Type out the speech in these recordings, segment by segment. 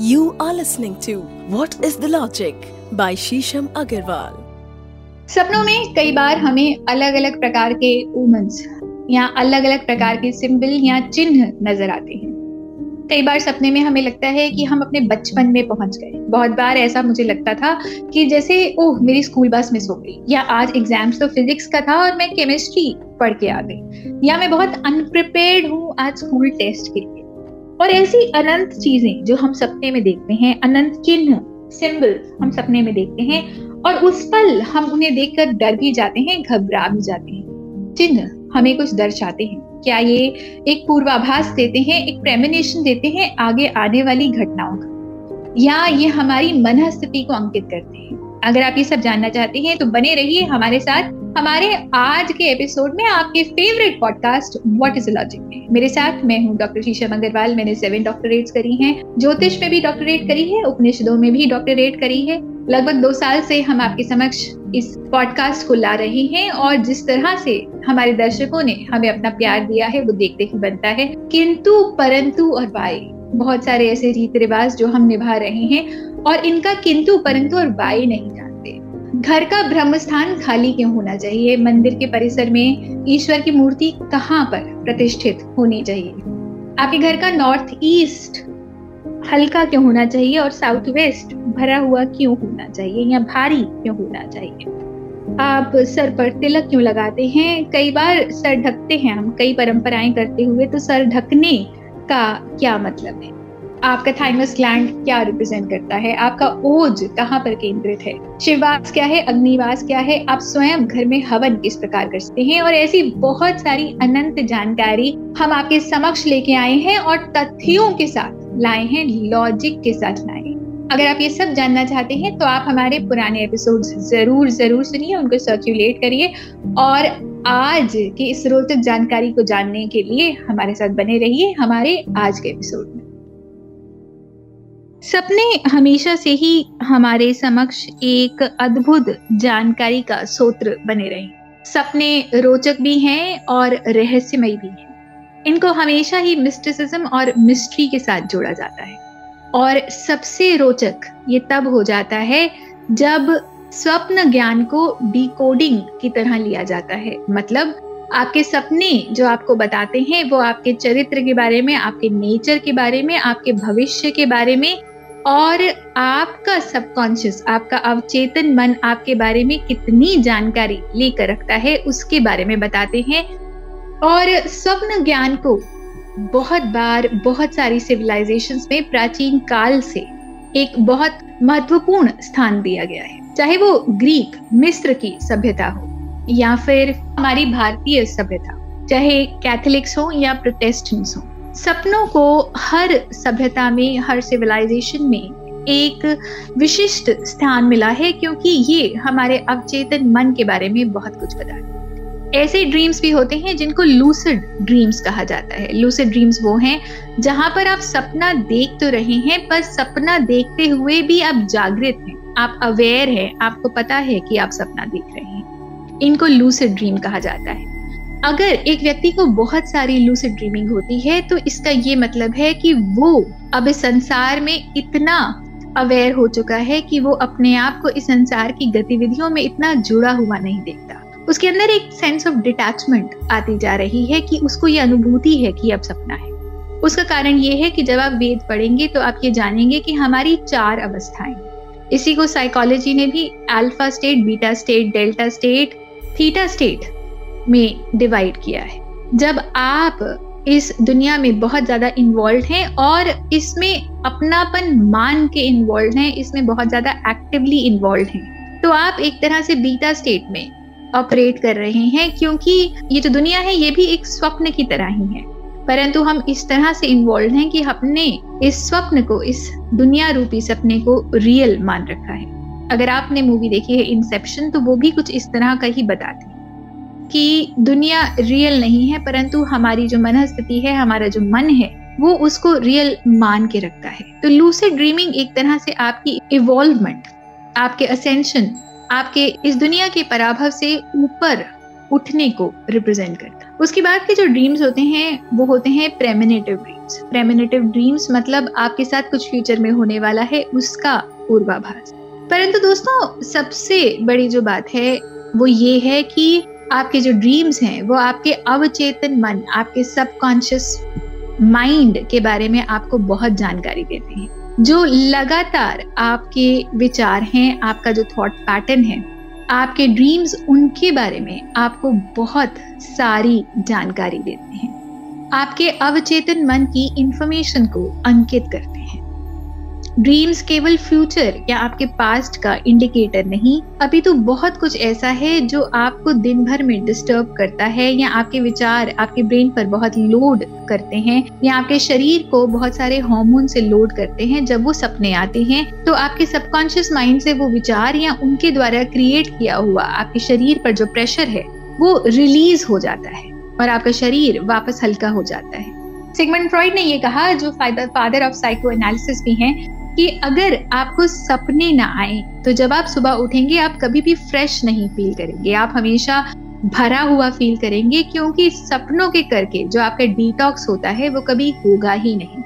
You are listening to What is the Logic by Shisham Agarwal. सपनों में कई बार हमें अलग अलग प्रकार के ओमन्स या अलग अलग प्रकार के सिंबल या चिन्ह नज़र आते हैं। कई बार सपने में हमें लगता है कि हम अपने बचपन में पहुँच गए। बहुत बार ऐसा मुझे लगता था कि जैसे, ओह, मेरी स्कूल बस मिस हो गई, या आज एग्ज़ाम्स तो फिजिक्स का था और मैं केमिस्ट्री पढ़ के आ गई, या मैं बहुत अनप्रिपेयर्ड हूँ आज स्कूल टेस्ट के लिए। और ऐसी अनंत चीज़ें जो हम सपने में देखते हैं, अनंत चिन्ह सिंबल हम सपने में देखते हैं और उस पल हम उन्हें देखकर डर भी जाते हैं, घबरा भी जाते हैं। चिन्ह हमें कुछ दर्शाते हैं। क्या ये एक पूर्वाभास देते हैं, एक प्रेमिनेशन देते हैं आगे आने वाली घटनाओं का? या ये हमारी मन स्थिति को अंकित करते हैं? अगर आप ये सब जानना चाहते हैं तो बने रहिए हमारे साथ हमारे आज के एपिसोड में आपके favourite podcast what is logic में। मेरे साथ मैं हूँ डॉक्टर शीशम अग्रवाल मैंने सेवन डॉक्टरेट्स करी हैं। ज्योतिष में भी डॉक्टरेट करी है, उपनिषदों में भी डॉक्टरेट करी है। लगभग दो साल से हम आपके समक्ष इस पॉडकास्ट को ला रहे हैं और जिस तरह से हमारे दर्शकों ने हमें अपना प्यार दिया है, वो देखते ही बनता है। किंतु, परंतु और वाई। बहुत सारे ऐसे रीति रिवाज जो हम निभा रहे हैं और इनका किंतु, परंतु और वाई नहीं जानते घर का ब्रह्म स्थान खाली क्यों होना चाहिए? मंदिर के परिसर में ईश्वर की मूर्ति कहाँ पर प्रतिष्ठित होनी चाहिए? आपके घर का नॉर्थ ईस्ट हल्का क्यों होना चाहिए और साउथ वेस्ट भरा हुआ क्यों होना चाहिए? या भारी क्यों होना चाहिए? आप सर पर तिलक क्यों लगाते हैं? कई बार सर ढकते हैं हम, कई परंपराएँ करते हुए तो सर ढकने का क्या मतलब है? आपका थाइमस ग्लैंड क्या रिप्रेजेंट करता है? आपका ओज कहाँ पर केंद्रित है? शिववास क्या है? अग्निवास क्या है? आप स्वयं घर में हवन किस प्रकार कर सकते हैं? और ऐसी बहुत सारी अनंत जानकारी हम आपके समक्ष लेके आए हैं और तथ्यों के साथ लाए हैं लॉजिक के साथ लाए हैं। अगर आप ये सब जानना चाहते हैं तो आप हमारे पुराने एपिसोड ज़रूर ज़रूर सुनिए, उनको सर्क्यूलेट करिए। और आज की इस रोचक जानकारी को जानने के लिए हमारे साथ बने रहिए, हमारे आज के एपिसोड में। सपने हमेशा से ही हमारे समक्ष एक अद्भुत जानकारी का सूत्र बने रहे। सपने रोचक भी हैं और रहस्यमय भी हैं। इनको हमेशा ही मिस्टिसिज्म और मिस्ट्री के साथ जोड़ा जाता है। और सबसे रोचक ये तब हो जाता है जब स्वप्न ज्ञान को डिकोडिंग की तरह लिया जाता है। मतलब आपके सपने जो आपको बताते हैं वो आपके चरित्र के बारे में, आपके नेचर के बारे में, आपके भविष्य के बारे में और आपका सबकॉन्शियस आपका अवचेतन मन आपके बारे में कितनी जानकारी लेकर रखता है, उसके बारे में बताते हैं। और स्वप्न ज्ञान को बहुत बार, बहुत सारी सिविलाइजेशंस में प्राचीन काल से एक बहुत महत्वपूर्ण स्थान दिया गया है। चाहे वो ग्रीक, मिस्र की सभ्यता हो, या फिर हमारी भारतीय सभ्यता, चाहे कैथोलिक्स हो या प्रोटेस्टेंट्स हो। सपनों को हर सभ्यता में, हर सिविलाइजेशन में एक विशिष्ट स्थान मिला है, क्योंकि ये हमारे अवचेतन मन के बारे में बहुत कुछ बताते हैं। ऐसे ड्रीम्स भी होते हैं जिनको लूसिड ड्रीम्स कहा जाता है। लूसिड ड्रीम्स वो हैं जहाँ पर आप सपना देख तो रहे हैं, पर सपना देखते हुए भी आप जागृत हैं। आप अवेयर हैं, आपको पता है कि आप सपना देख रहे हैं। इनको लूसिड ड्रीम कहा जाता है। अगर एक व्यक्ति को बहुत सारी लूसिड ड्रीमिंग होती है तो इसका ये मतलब है कि वो अब इस संसार में इतना अवेयर हो चुका है कि वो अपने आप को इस संसार की गतिविधियों में इतना जुड़ा हुआ नहीं देखता। उसके अंदर एक सेंस ऑफ़ डिटैचमेंट आती जा रही है कि उसको ये अनुभूति है कि अब सपना है। उसका कारण ये है कि जब आप वेद पढ़ेंगे तो आप ये जानेंगे कि हमारी चार अवस्थाएँ इसी को साइकोलॉजी ने भी alpha state beta state delta state theta state में डिवाइड किया है। जब आप इस दुनिया में बहुत ज़्यादा इन्वॉल्व हैं और इसमें अपनापन मान के इन्वॉल्व हैं, इसमें बहुत ज़्यादा एक्टिवली इन्वॉल्व हैं तो आप एक तरह से बीटा स्टेट में ऑपरेट कर रहे हैं क्योंकि ये जो दुनिया है, ये भी एक स्वप्न की तरह ही है। परंतु हम इस तरह से इन्वॉल्व हैं कि हमने इस स्वप्न को, इस दुनिया रूपी सपने को रियल मान रखा है। अगर आपने मूवी देखी है इंसेप्शन तो वो भी कुछ इस तरह का ही बताती कि दुनिया रियल नहीं है, परंतु हमारी जो मन स्थिति है, हमारा जो मन है, वो उसको रियल मान के रखता है। तो लूसिड ड्रीमिंग एक तरह से आपकी इवॉल्वमेंट आपके असेंशन आपके इस दुनिया के पराभव से ऊपर उठने को रिप्रेजेंट करता उसके बाद के जो ड्रीम्स होते हैं, वो होते हैं प्रेमिनेटिव ड्रीम्स प्रेमिनेटिव ड्रीम्स मतलब आपके साथ कुछ फ्यूचर में होने वाला है, उसका पूर्वाभास। परंतु दोस्तों, सबसे बड़ी जो बात है, वो ये है कि आपके जो ड्रीम्स हैं, वो आपके अवचेतन मन, आपके सबकॉन्शियस माइंड के बारे में आपको बहुत जानकारी देते हैं। जो लगातार आपके विचार हैं, आपका जो थॉट पैटर्न है, आपके ड्रीम्स उनके बारे में आपको बहुत सारी जानकारी देते हैं। आपके अवचेतन मन की इंफॉर्मेशन को अंकित करते हैं। ड्रीम्स केवल फ्यूचर या आपके पास्ट का इंडिकेटर नहीं। अभी तो बहुत कुछ ऐसा है जो आपको दिन भर में डिस्टर्ब करता है या आपके विचार, आपके ब्रेन पर बहुत लोड करते हैं या आपके शरीर को बहुत सारे हार्मोन से लोड करते हैं। जब वो सपने आते हैं तो आपके सबकॉन्शियस माइंड से वो विचार या उनके द्वारा क्रिएट किया हुआ आपके शरीर पर जो प्रेशर है, वो रिलीज़ हो जाता है और आपका शरीर वापस हल्का हो जाता है। सिगमंड फ्रॉइड ने ये कहा, जो फादर ऑफ़ साइको एनालिसिस भी हैं कि अगर आपको सपने ना आए तो जब आप सुबह उठेंगे, आप कभी भी फ्रेश नहीं फील करेंगे। आप हमेशा भरा हुआ फील करेंगे, क्योंकि सपनों के करके जो आपका डिटॉक्स होता है, वो कभी होगा ही नहीं।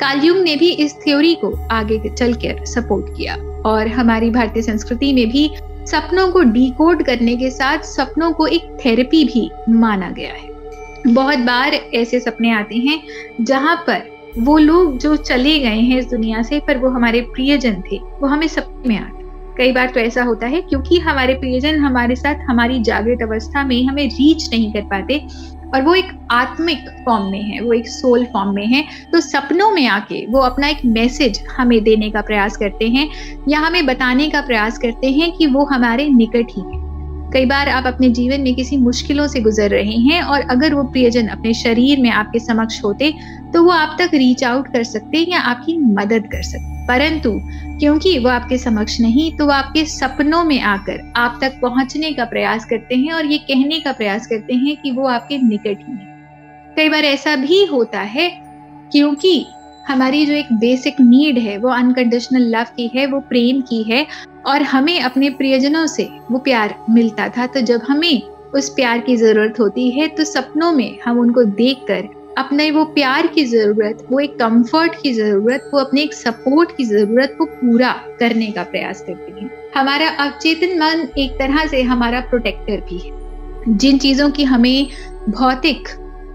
कालयुग ने भी इस थ्योरी को आगे चलकर सपोर्ट किया और हमारी भारतीय संस्कृति में भी सपनों को डिकोड करने के साथ सपनों को एक थेरेपी भी माना गया है। बहुत बार ऐसे सपने आते हैं, जहाँ पर वो लोग जो चले गए हैं इस दुनिया से, पर वो हमारे प्रियजन थे, वो हमें सपने में आते कई बार तो ऐसा होता है, क्योंकि हमारे प्रियजन हमारे साथ हमारी जागृत अवस्था में हमें रीच नहीं कर पाते, और वो एक आत्मिक फॉर्म में है, वो एक सोल फॉर्म में है तो सपनों में आके वो अपना एक मैसेज हमें देने का प्रयास करते हैं, या हमें बताने का प्रयास करते हैं कि वो हमारे निकट ही है। कई बार आप अपने जीवन में किसी मुश्किलों से गुजर रहे हैं, और अगर वो प्रियजन अपने शरीर में आपके समक्ष होते तो वो आप तक रीच आउट कर सकते हैं या आपकी मदद कर सकते परंतु क्योंकि वो आपके समक्ष नहीं तो वो आपके सपनों में आकर आप तक पहुँचने का प्रयास करते हैं और ये कहने का प्रयास करते हैं कि वो आपके निकट ही है। कई बार ऐसा भी होता है क्योंकि हमारी जो एक बेसिक नीड है, वो अनकंडीशनल लव की है, वो प्रेम की है और हमें अपने प्रियजनों से वो प्यार मिलता था। तो जब हमें उस प्यार की ज़रूरत होती है तो सपनों में हम उनको देखकर अपने वो प्यार की ज़रूरत, वो एक कंफर्ट की ज़रूरत, वो अपने एक सपोर्ट की ज़रूरत को पूरा करने का प्रयास करते हैं। हमारा अवचेतन मन एक तरह से हमारा प्रोटेक्टर भी है। जिन चीज़ों की हमें भौतिक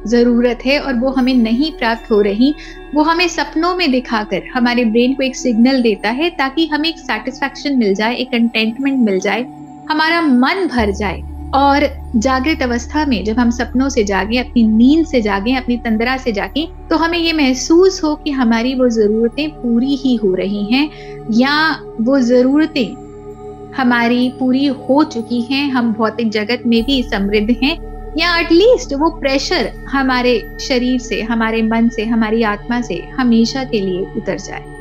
ज़रूरत है और वो हमें नहीं प्राप्त हो रही, वो हमें सपनों में दिखाकर हमारे ब्रेन को एक सिग्नल देता है ताकि हमें एक सेटिस्फेक्शन मिल जाए, एक कंटेंटमेंट मिल जाए, हमारा मन भर जाए। और जागृत अवस्था में जब हम सपनों से जागे, अपनी नींद से जागे, अपनी तंदरा से जागे तो हमें ये महसूस हो कि हमारी वो जरूरतें पूरी ही हो रही हैं, या वो जरूरतें हमारी पूरी हो चुकी हैं, हम भौतिक जगत में भी समृद्ध हैं, या एटलीस्ट वो प्रेशर हमारे शरीर से, हमारे मन से, हमारी आत्मा से हमेशा के लिए उतर जाए।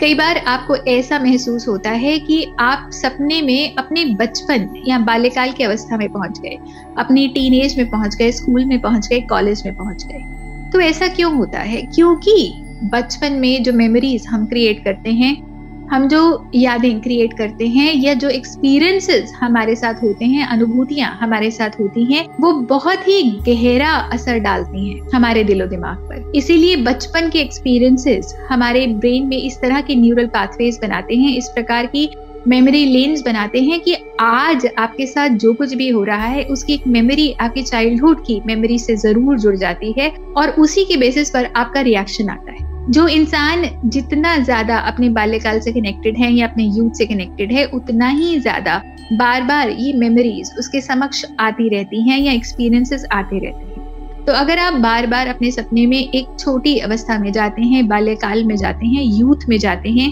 कई बार आपको ऐसा महसूस होता है कि आप सपने में अपने बचपन या बाल्यकाल की अवस्था में पहुँच गए, अपनी टीन में पहुँच गए स्कूल में पहुँच गए कॉलेज में पहुँच गए। तो ऐसा क्यों होता है? क्योंकि बचपन में जो मेमोरीज हम क्रिएट करते हैं हम जो यादें क्रिएट करते हैं या जो एक्सपीरियंसेस हमारे साथ होते हैं, अनुभूतियाँ हमारे साथ होती हैं, वो बहुत ही गहरा असर डालती हैं हमारे दिलो दिमाग पर। इसीलिए बचपन के एक्सपीरियंसेस हमारे ब्रेन में इस तरह के न्यूरल पाथवेज बनाते हैं, इस प्रकार की मेमोरी लेन्स बनाते हैं कि आज आपके साथ जो कुछ भी हो रहा है, उसकी एक मेमोरी आपके चाइल्डहुड की मेमोरी से ज़रूर जुड़ जाती है और उसी के बेसिस पर आपका रिएक्शन आता है। जो इंसान जितना ज़्यादा अपने बाल्यकाल से कनेक्टेड है या अपने यूथ से कनेक्टेड है, उतना ही ज़्यादा बार बार ये मेमोरीज उसके समक्ष आती रहती हैं या एक्सपीरियंसेस आते रहते हैं। तो अगर आप बार बार अपने सपने में एक छोटी अवस्था में जाते हैं, बाल्यकाल में जाते हैं यूथ में जाते हैं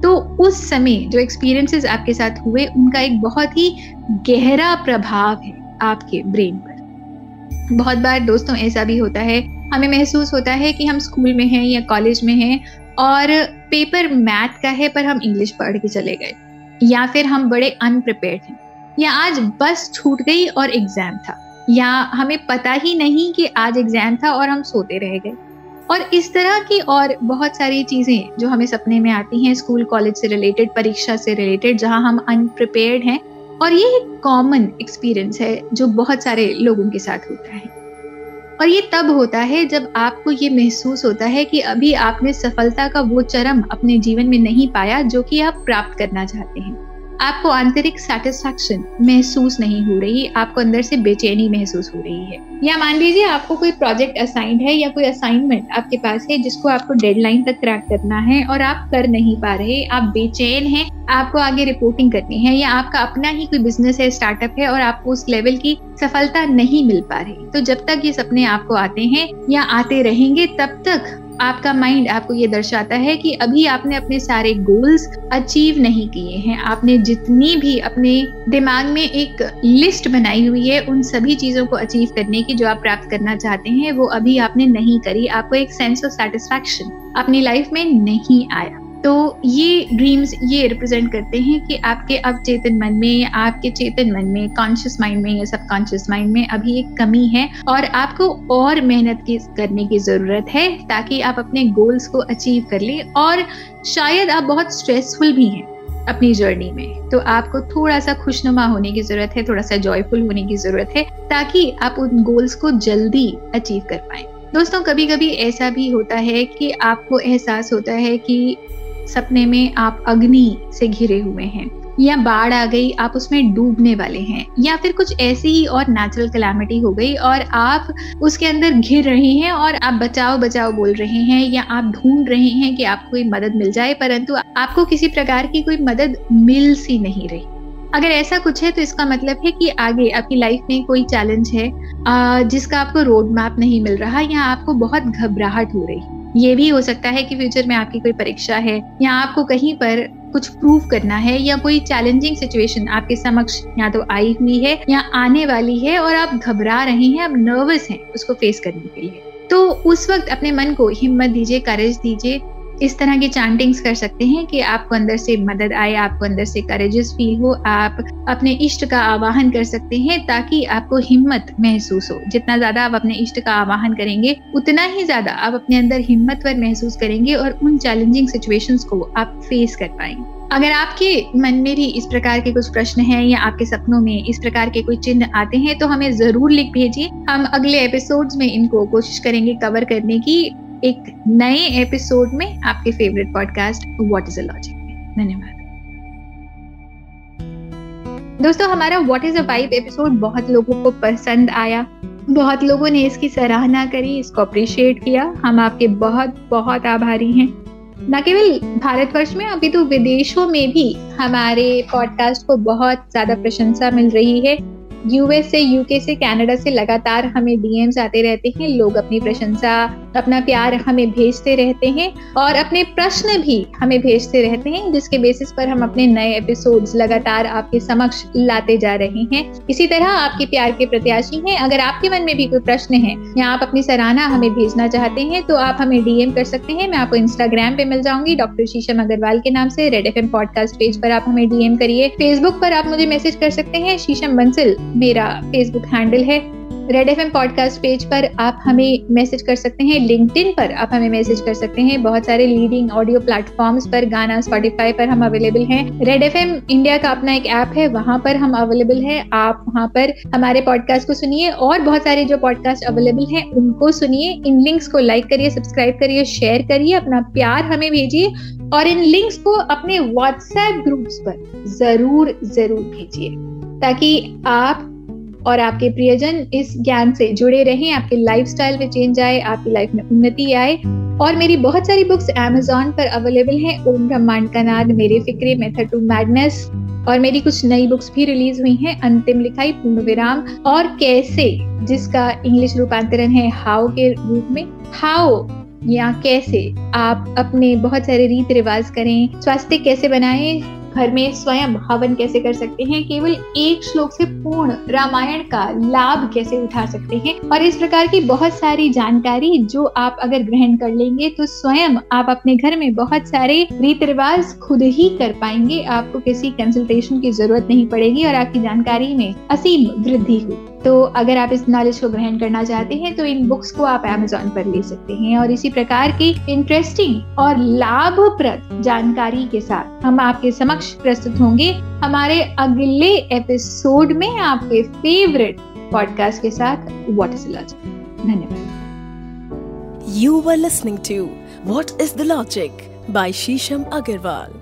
तो उस समय जो एक्सपीरियंसेस आपके साथ हुए, उनका एक बहुत ही गहरा प्रभाव है आपके ब्रेन पर। बहुत बार दोस्तों ऐसा भी होता है हमें महसूस होता है कि हम स्कूल में हैं या कॉलेज में हैं और पेपर मैथ का है, पर हम इंग्लिश पढ़ के चले गए। या फिर हम बड़े अनप्रिपेयर्ड हैं। या आज बस छूट गई और एग्ज़ाम था। या हमें पता ही नहीं कि आज एग्ज़ाम था और हम सोते रह गए। और इस तरह की और बहुत सारी चीज़ें जो हमें सपने में आती हैं स्कूल, कॉलेज से रिलेटेड परीक्षा से रिलेटेड जहाँ हम अनप्रिपेयर्ड हैं। और ये एक कॉमन एक्सपीरियंस है जो बहुत सारे लोगों के साथ होता है। और ये तब होता है जब आपको ये महसूस होता है कि अभी आपने सफलता का वो चरम अपने जीवन में नहीं पाया जो कि आप प्राप्त करना चाहते हैं। आपको आंतरिक सेटिस्फैक्शन महसूस नहीं हो रही, आपको अंदर से बेचैनी महसूस हो रही है। या मान लीजिए आपको कोई प्रोजेक्ट असाइंड है या कोई असाइनमेंट आपके पास है जिसको आपको डेडलाइन तक क्रैक करना है और आप कर नहीं पा रहे, आप बेचैन हैं, आपको आगे रिपोर्टिंग करनी है या आपका अपना ही कोई बिज़नेस है स्टार्टअप है और आपको उस लेवल की सफलता नहीं मिल पा रही तो जब तक ये सपने आपको आते हैं या आते रहेंगे, तब तक आपका माइंड आपको ये दर्शाता है कि अभी आपने अपने सारे गोल्स अचीव नहीं किए हैं। आपने जितनी भी अपने दिमाग में एक लिस्ट बनाई हुई है, उन सभी चीज़ों को अचीव करने की जो आप प्राप्त करना चाहते हैं, वो अभी आपने नहीं करी। आपको एक सेंस ऑफ़ सेटिस्फेक्शन अपनी लाइफ में नहीं आया। तो ये ड्रीम्स ये रिप्रेजेंट करते हैं कि आपके अवचेतन मन में, आपके चेतन मन में कॉन्शियस माइंड में या सबकॉन्शियस माइंड में अभी एक कमी है और आपको और मेहनत की करने की ज़रूरत है ताकि आप अपने गोल्स को अचीव कर ले और शायद आप बहुत स्ट्रेसफुल भी हैं अपनी जर्नी में। तो आपको थोड़ा सा खुशनुमा होने की ज़रूरत है थोड़ा सा जॉयफुल होने की ज़रूरत है ताकि आप उन गोल्स को जल्दी अचीव कर पाए। दोस्तों कभी कभी ऐसा भी होता है कि आपको एहसास होता है कि सपने में आप अग्नि से घिरे हुए हैं, या बाढ़ आ गई, आप उसमें डूबने वाले हैं, या फिर कुछ ऐसी ही और नेचुरल कलामिटी हो गई और आप उसके अंदर घिर रहे हैं और आप बचाओ बचाओ बोल रहे हैं, या आप ढूंढ रहे हैं कि आपको कोई मदद मिल जाए, परंतु आपको किसी प्रकार की कोई मदद मिल सी नहीं रही। अगर ऐसा कुछ है तो इसका मतलब है कि आगे आपकी लाइफ में कोई चैलेंज है जिसका आपको रोड मैप नहीं मिल रहा, या आपको बहुत घबराहट हो रही। ये भी हो सकता है कि फ्यूचर में आपकी कोई परीक्षा है या आपको कहीं पर कुछ प्रूव करना है या कोई चैलेंजिंग सिचुएशन आपके समक्ष या तो आई हुई है या आने वाली है और आप घबरा रहे हैं, आप नर्वस हैं उसको फेस करने के लिए। तो उस वक्त अपने मन को हिम्मत दीजिए करेज दीजिए इस तरह की चैंटिंग्स कर सकते हैं कि आपको अंदर से मदद आए, आपको अंदर से करेजेस फील हो, आप अपने इष्ट का आवाहन कर सकते हैं ताकि आपको हिम्मत महसूस हो। जितना ज़्यादा आप अपने इष्ट का आवाहन करेंगे, उतना ही ज़्यादा आप अपने अंदर हिम्मतवर महसूस करेंगे और उन चैलेंजिंग सिचुएशंस को आप फेस कर पाएँगे। अगर आपके मन में भी इस प्रकार के कुछ प्रश्न हैं या आपके सपनों में इस प्रकार के कोई चिन्ह आते हैं तो हमें ज़रूर लिख भेजिए। हम अगले एपिसोड्स में इनको कोशिश करेंगे कवर करने की। एक नए एपिसोड में आपके favourite podcast what is a logic में। धन्यवाद। दोस्तों, हमारा what is a vibe episode बहुत लोगों को पसंद आया। बहुत लोगों ने इसकी सराहना करी, इसको अप्रिशिएट किया। हम आपके बहुत बहुत आभारी हैं। न केवल भारतवर्ष में, अभी तो विदेशों में भी हमारे पॉडकास्ट को बहुत ज़्यादा प्रशंसा मिल रही है। यूएस से यूके से कनाडा से लगातार हमें डीएम्स आते रहते हैं। लोग अपनी प्रशंसा, अपना प्यार हमें भेजते रहते हैं और अपने प्रश्न भी हमें भेजते रहते हैं, जिसके बेसिस पर हम अपने नए एपिसोड्स लगातार आपके समक्ष लाते जा रहे हैं। इसी तरह आपके प्यार के प्रत्याशी हैं। अगर आपके मन में भी कोई प्रश्न है या आप अपनी सराहना हमें भेजना चाहते हैं तो आप हमें डीएम कर सकते हैं। मैं आपको इंस्टाग्राम पे मिल जाऊँगी डॉक्टर शीशम अग्रवाल के नाम से। रेड एफएम पॉडकास्ट पेज पर आप हमें डीएम करिए। फेसबुक पर आप मुझे मैसेज कर सकते हैं शीशम बंसल मेरा फेसबुक हैंडल है। रेड एफएम पॉडकास्ट पेज पर आप हमें मैसेज कर सकते हैं। लिंक्डइन पर आप हमें मैसेज कर सकते हैं। बहुत सारे लीडिंग ऑडियो प्लेटफॉर्म्स पर गाना स्पॉटिफाई पर हम अवेलेबल हैं। रेड एफएम इंडिया का अपना एक ऐप है। वहाँ पर हम अवेलेबल है। आप वहाँ पर हमारे पॉडकास्ट को सुनिए और बहुत सारे जो पॉडकास्ट अवेलेबल हैं, उनको सुनिए। इन लिंक्स को लाइक करिए सब्सक्राइब करिए शेयर करिए, अपना प्यार हमें भेजिए। और इन लिंक्स को अपने व्हाट्सएप ग्रुप्स पर ज़रूर ज़रूर भेजिए। ताकि आप और आपके प्रियजन इस ज्ञान से जुड़े रहें, आपके लाइफस्टाइल में चेंज आए, आपकी लाइफ में उन्नति आए। और मेरी बहुत सारी बुक्स अमेजोन पर अवेलेबल हैं। ओम ब्रह्मांड का नाद मेरे फिक्रे मेथड टू मैडनेस और मेरी कुछ नई बुक्स भी रिलीज़ हुई हैं। अंतिम लिखाई पूर्ण विराम और कैसे, जिसका इंग्लिश रूपांतरण है हाउ के रूप में हाउ या कैसे आप अपने बहुत सारे रीत रिवाज करें, स्वास्थ्य कैसे बनाएँ घर में स्वयं हवन कैसे कर सकते हैं? केवल एक श्लोक से पूर्ण रामायण का लाभ कैसे उठा सकते हैं? और इस प्रकार की बहुत सारी जानकारी जो आप अगर ग्रहण कर लेंगे तो स्वयं आप अपने घर में बहुत सारे रीति रिवाज खुद ही कर पाएँगे। आपको किसी कंसल्टेशन की ज़रूरत नहीं पड़ेगी और आपकी जानकारी में असीम वृद्धि हुई तो अगर आप इस नॉलेज को ग्रहण करना चाहते हैं तो इन बुक्स को आप अमेजोन पर ले सकते हैं। और इसी प्रकार की इंटरेस्टिंग और लाभप्रद जानकारी के साथ हम आपके समक्ष प्रस्तुत होंगे। हमारे अगले एपिसोड में आपके फेवरेट पॉडकास्ट के साथ व्हाट इज़ लॉजिक धन्यवाद। You were listening to What is the logic by Shisham Agarwal.